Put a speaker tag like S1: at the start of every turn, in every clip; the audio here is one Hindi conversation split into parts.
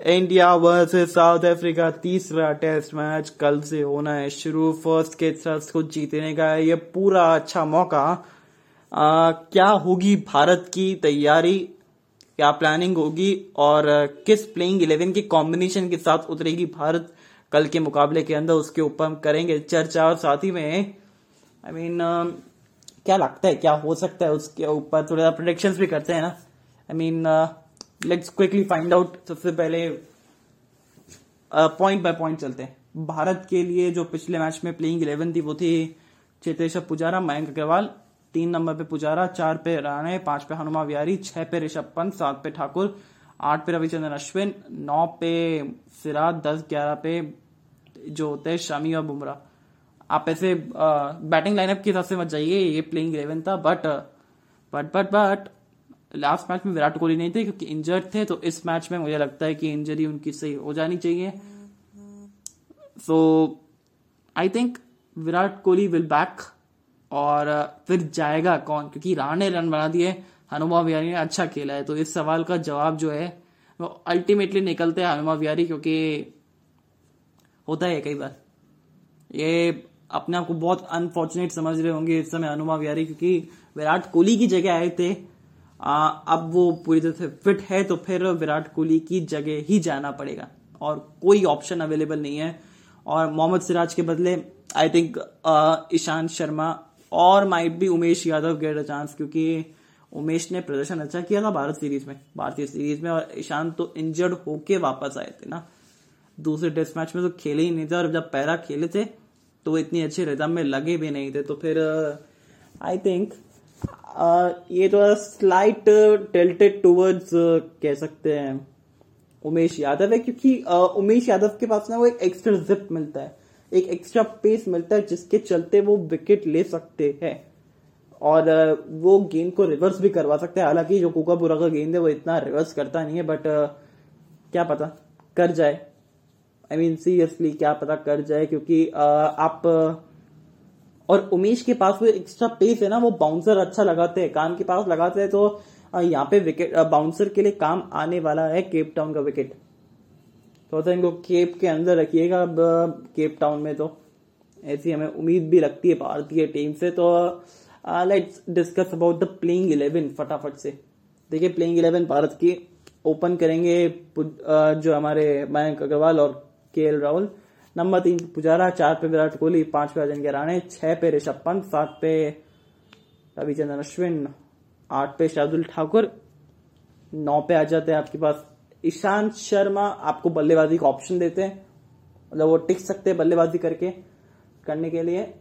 S1: इंडिया वर्सेस साउथ अफ्रीका तीसरा टेस्ट मैच कल से होना है शुरू। फ़र्स्ट के साथ को जीतने का है ये पूरा अच्छा मौका। आ, क्या होगी भारत की तैयारी? क्या प्लानिंग होगी? और किस प्लेइंग इलेवन के कॉम्बिनेशन के साथ उतरेगी भारत कल के मुकाबले के अंदर? उसके ऊपर हम करेंगे चर्चा। और साथ ही में आई I मीन mean, क्या लगता है? क्या हो सकता है? उसके ऊपर थोड़ा प्रोडिक्शंस भी करते हैं ना। I mean let's quickly find out सबसे पहले पॉइंट बाय पॉइंट चलते हैं। भारत के लिए जो पिछले मैच में प्लेइंग इलेवन थी, वो थी चेतेश्वर पुजारा, मयंक अग्रवाल, तीन नंबर पे पुजारा, चार पे राणे, पाँच पे हनुमा विहारी छह पे ऋषभ पंत, सात पे ठाकुर, आठ पे रविचंद्रन अश्विन, नौ पे सिराज, दस, ग्यारह पे जो होते हैं शमी और बुमराह। आप ऐसे बैटिंग लाइनअप के हिसाब से मत जाइए, ये प्लेइंग इलेवन था but but but but last match में विराट कोहली नहीं थे, क्योंकि इंजर्ड थे तो इस मैच में मुझे लगता है कि इंजरी उनकी सही हो जानी चाहिए। So I think Virat Kohli will back और फिर जाएगा कौन? क्योंकि राणे रन बना दिए, हनुमा विहारी ने अच्छा खेला है तो इस सवाल का जवाब जो है, वो अल्टीमेटली निकलते हैं हनुमा विहारी, क्योंकि होता है कई बार। ये अपने आप को बहुत अनफॉर्चुनेट समझ रहे होंगे इस समय हनुमा विहारी, क्योंकि विराट कोहली की जगह आए थे आ, अब वो पूरी तरह से फिट है तो फिर विराट कोहली की जगह ही जाना पड़ेगा। और कोई ऑप्शन अवेलेबल नहीं है। और मोहम्मद सिराज के बदले आई थिंक ईशांत शर्मा और माइट भी Umesh Yadav get a chance क्योंकि उमेश ने प्रदर्शन अच्छा किया था भारत सीरीज़ में भारतीय सीरीज़ में और ईशांत तो इंजर्ड होके वापस आए थे ना। दूसरे टेस्ट मैच में तो खेले ही नहीं थे और जब पहला खेले थे तो इतनी अच्छी रिदम में लगे भी नहीं थे तो फिर आई थिंक ये तो स्लाइट टेल्टेड टूवर्ड्स कह सकते हैं, उमेश यादव है, क्योंकि उमेश यादव के पास ना वो एक एक्स्ट्रा जिप मिलता है, एक एक्स्ट्रा पेस मिलता है जिसके चलते वो विकेट ले सकते हैं। और वो गेंद को रिवर्स भी करवा सकते हैं, हालाँकि जो कोकापुरा का गेंद है, वो इतना रिवर्स करता नहीं है बट क्या पता, कर जाए। आई मीन सीरियसली क्या पता कर जाए, क्योंकि आप और उमेश के पास वो एक्स्ट्रा पेस है ना, वो बाउंसर अच्छा लगाते हैं। कान के पास लगाते हैं तो यहाँ पे विकेट बाउंसर के लिए काम आने वाला है केप टाउन का विकेट तो इनको केप के अंदर रखिएगा अब केप टाउन में तो। ऐसी हमें उम्मीद भी लगती है भारतीय टीम से तो let's discuss about the playing eleven फटाफट से। देखिए प्लेइंग इलेवन भारत की ओपन करेंगे जो हमारे मयंक अग्रवाल और के राहुल नंबर तीन पुजारा चार पे विराट कोहली पाँच पे अजिंक्य राणे छह पे ऋषभ पंत सात पे रविचंद्रन अश्विन आठ पे शार्दुल ठाकुर नौ पे आ जाते हैं आपके पास। ईशांत शर्मा आपको बल्लेबाजी का ऑप्शन देते हैं। मतलब वो टिक सकते हैं बल्लेबाजी करके करने के लिए।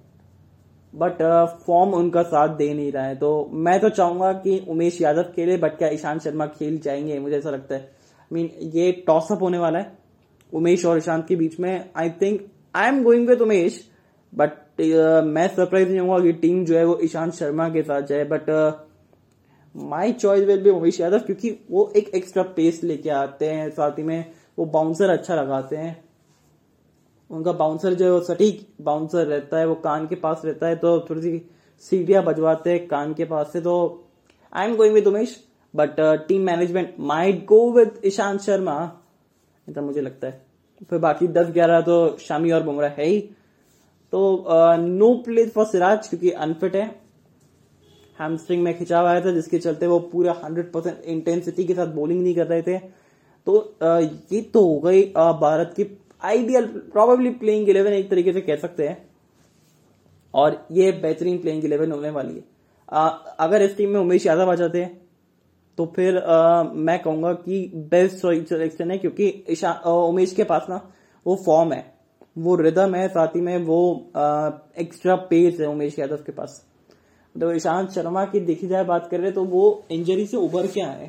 S1: बट फॉर्म uh, उनका साथ दे नहीं रहा है। तो मैं तो चाहूँगा कि उमेश यादव खेले बट क्या ईशांत शर्मा खेल जाएँगे? मुझे ऐसा लगता है। आई मीन ये टॉसअप होने वाला है। उमेश और ईशांत के बीच में I think I am going with Umesh but मैं सरप्राइज़ नहीं होगा कि टीम जो है वो ईशांत शर्मा के साथ जाए but my choice will be Umesh Yadav क्योंकि वो एक एक्स्ट्रा पेस लेके आते हैं, साथ ही में वो बाउंसर अच्छा लगाते हैं। उनका बाउंसर जो है वो सटीक बाउंसर रहता है, वो कान के पास रहता है तो थोड़ी सी सीढ़ियाँ बजवाते हैं कान के पास से तो I am going with Umesh but team management might go with Ishant Sharma. ऐसा मुझे लगता है। फिर बाकी दस ग्यारह तो शामी और बुमराह है ही। तो नो प्लेस फॉर सिराज क्योंकि अनफिट है। हैमस्ट्रिंग में खिंचाव आया था जिसके चलते वो पूरा हंड्रेड परसेंट इंटेंसिटी के साथ बॉलिंग नहीं कर रहे थे। तो आ, ये तो हो गई भारत की आइडियल प्रोबेबली प्लेइंग इलेवन एक तरीके से कह सकते हैं। और ये बेहतरीन प्लेइंग इलेवन होने वाली है। आ, अगर इस टीम में उमेश यादव आ जाते हैं तो फिर आ, मैं कहूँगा कि बेस्ट सिलेक्शन है क्योंकि उमेश के पास ना वो फॉर्म है वो रिदम है साथ ही में वो एक्स्ट्रा पेस है उमेश यादव के पास। तो ईशांत शर्मा की देखी जाए बात कर रहे तो वो इंजरी से उभर के आए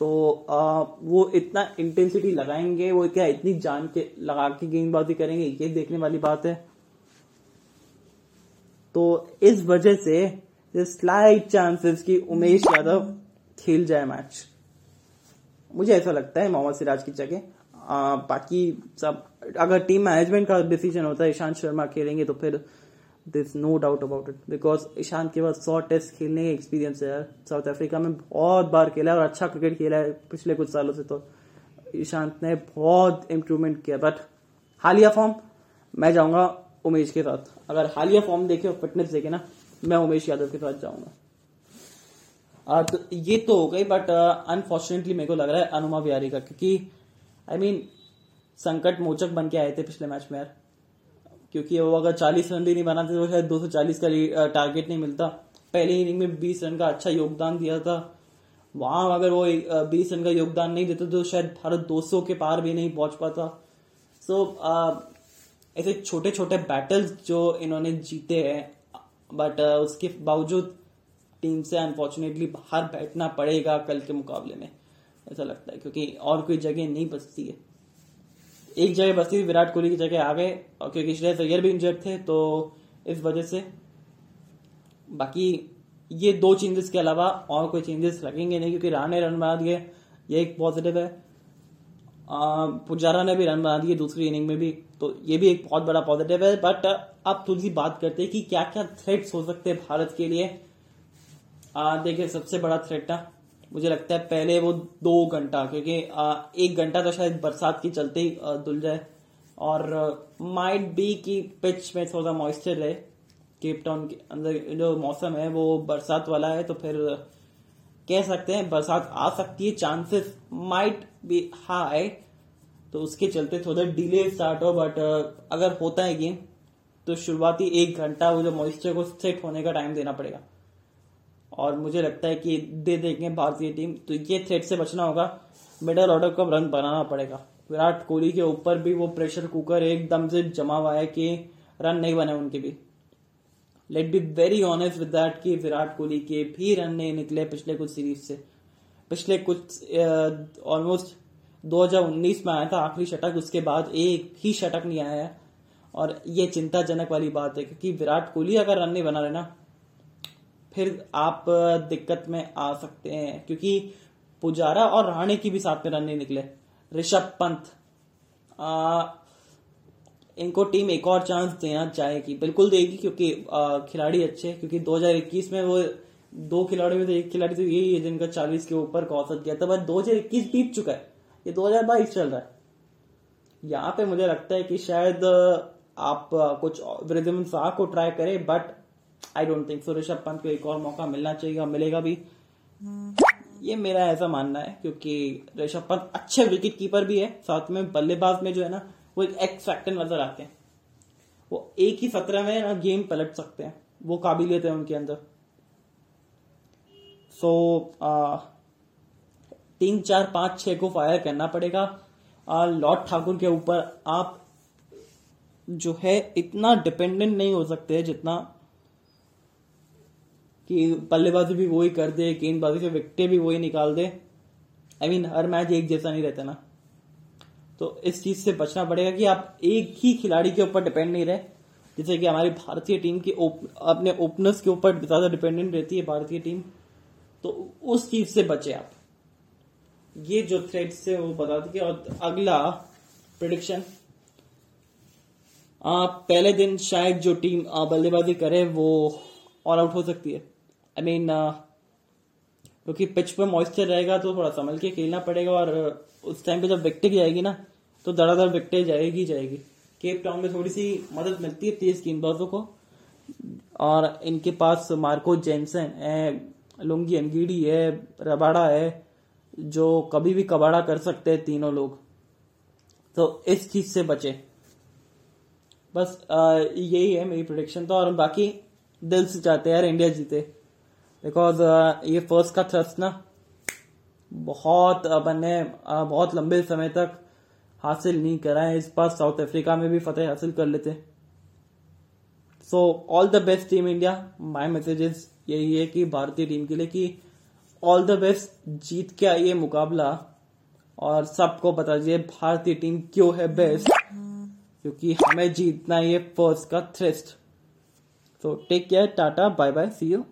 S1: तो आ, वो इतना इंटेंसिटी लगाएँगे वो क्या इतनी जान के लगा के गेंदबाजी करेंगे ये देखने वाली बात है। तो इस वजह से स्लाइट चांसेस कि उमेश यादव खेल जाए मैच मुझे ऐसा लगता है मोहम्मद सिराज की जगह। बाकी सब, अगर टीम मैनेजमेंट का डिसीज़न होता है, ईशांत शर्मा खेलेंगे तो फिर this no doubt about it because Ishant के पास सौ टेस्ट खेलने का एक्सपीरियंस है साउथ अफ्रीका में बहुत बार खेला है और अच्छा क्रिकेट खेला है पिछले कुछ सालों से तो। ईशांत ने बहुत इम्प्रूवमेंट किया। बट हालिया फॉर्म मैं जाऊँगा उमेश के साथ। अगर हालिया फॉर्म देखे और फिटनेस देखे ना मैं उमेश यादव के साथ जाऊँगा। तो ये तो हो गई बट अनफॉर्चुनेटली मेरे को लग रहा है अनुमा बिहारी का क्योंकि आई I मीन mean, संकट मोचक बन के आए थे पिछले मैच में यार। क्योंकि वो अगर 40 रन भी नहीं बनाते तो शायद 240 का टारगेट नहीं मिलता। पहले इनिंग में 20 रन का अच्छा योगदान दिया था। वहाँ अगर वो 20 रन का योगदान नहीं देते तो शायद भारत 200 के पार भी नहीं पहुँच पाता। सो so, ऐसे छोटे छोटे बैटल्स जो इन्होंने जीते हैं बट उसके बावजूद टीम से अनफॉर्चुनेटली बाहर बैठना पड़ेगा कल के मुकाबले में। ऐसा लगता है, क्योंकि और कोई जगह नहीं बचती है। एक जगह बचती विराट कोहली की जगह आ गए, और क्योंकि श्रेयस अय्यर भी इंजर्ड थे तो इस वजह से बाकी ये दो चेंजेस के अलावा और कोई चेंजेस लगेंगे नहीं, क्योंकि राणे रन बना दिए ये एक पॉजिटिव है। पुजारा ने भी रन बना दिए दूसरी इनिंग में भी तो ये भी एक बहुत बड़ा पॉजिटिव है बट अब थोड़ी बात करते हैं कि क्या क्या थ्रेट्स हो सकते हैं भारत के लिए। देखिए सबसे बड़ा थ्रेट था मुझे लगता है पहले वो दो घंटा क्योंकि आ, एक घंटा तो शायद बरसात की चलते ही धुल जाए। और माइट बी की पिच में थोड़ा मॉइस्चर रहे केप टाउन के अंदर जो मौसम है वो बरसात वाला है तो फिर कह सकते हैं, बरसात आ सकती है चांसेस माइट बी हाई तो उसके चलते थोड़ा डिले स्टार्ट हो बट अगर होता है गेम तो शुरुआती एक घंटा वो जो मॉइस्चर को सेट होने का टाइम देना पड़ेगा। और मुझे लगता है कि दे देंगे भारतीय टीम तो ये थ्रेट से बचना होगा। मिडल ऑर्डर को रन बनाना पड़ेगा। विराट कोहली के ऊपर भी वो प्रेशर कुकर एकदम से जमा हुआ है कि रन नहीं बने उनके भी। Let be very honest with that कि विराट कोहली के भी रन नहीं निकले पिछले कुछ सीरीज़ से। पिछले कुछ ऑलमोस्ट 2019 में आया था, आखिरी शतक, उसके बाद एक ही शतक नहीं आया है। और ये चिंताजनक वाली बात है क्योंकि विराट कोहली अगर रन नहीं बना रहे ना, फिर आप दिक्कत में आ सकते हैं। क्योंकि पुजारा और राणे की भी साथ में रन नहीं निकले। ऋषभ पंत इनको टीम एक और चांस देना चाहेगी, बिल्कुल देगी क्योंकि खिलाड़ी अच्छे क्योंकि 2021 में वो दो खिलाड़ियों में तो एक खिलाड़ी तो यही है जिनका 40 के ऊपर का औसत गया था बट 2021 बीत चुका है। ये 2022 चल रहा है। यहाँ पे मुझे लगता है कि शायद आप कुछ वृद्धिमन शाह को ट्राई करें but I don't think so Rishabh Pant को एक और मौका मिलना चाहिए, और मिलेगा भी। ये मेरा ऐसा मानना है, क्योंकि ऋषभ पंत अच्छे विकेट कीपर भी है, साथ में बल्लेबाज में जो है ना वो एक एक्स फैक्टर नज़र आते हैं। वो एक ही सत्रह में ना गेम पलट सकते हैं। वो काबिलियत है उनके अंदर। सो so, तीन चार पाँच छह को फायर करना पड़ेगा। लॉर्ड ठाकुर के ऊपर आप जो है इतना डिपेंडेंट नहीं हो सकते जितना कि बल्लेबाजी भी वही कर दे गेंदबाजी से विकटे भी वही निकाल दे। आई I मीन mean, हर मैच एक जैसा नहीं रहता ना। तो इस चीज़ से बचना पड़ेगा कि आप एक ही खिलाड़ी के ऊपर डिपेंड नहीं रहे। जैसे कि हमारी भारतीय टीम की ओप, अपने ओपनर्स के ऊपर ज़्यादा डिपेंडेंट रहती है भारतीय टीम तो उस चीज़ से बचे आप। ये जो थ्रेड से वो बता देंगे और अगला प्रिडिक्शन पहले दिन शायद जो टीम बल्लेबाजी करे वो ऑल आउट हो सकती है। आई मीन क्योंकि पिच पर मॉइस्चर रहेगा तो थोड़ा संभल के खेलना पड़ेगा और उस टाइम पे जब विकटे जाएगी ना तो धड़ाधड़ विकटे जाएगी जाएगी। केप टाउन में थोड़ी सी मदद मिलती है तेज गेंदबाजों को। और इनके पास मार्को जेनसन है लुंगी अंगीडी है रबाड़ा है जो कभी भी कबाड़ा कर सकते हैं तीनों लोग। तो इस चीज़ से बचे। बस यही है मेरी प्रोडिक्शन तो और बाकी दिल से चाहते हैं यार इंडिया जीते। बिकॉज़ ये फ़र्स्ट का थ्रस्ट ना बहुत अपन ने uh, बहुत लंबे समय तक हासिल नहीं करा है। इस बार साउथ अफ्रीका में भी फतेह हासिल कर लेते so all the best team India my messages यही है कि भारतीय टीम के लिए कि ऑल द बेस्ट जीत के आइए मुकाबला। और सबको बता दीजिए, भारतीय टीम क्यों है बेस्ट क्योंकि हमें जीतना ये फ़र्स्ट का थ्रेस्ट So take care tata bye bye see you.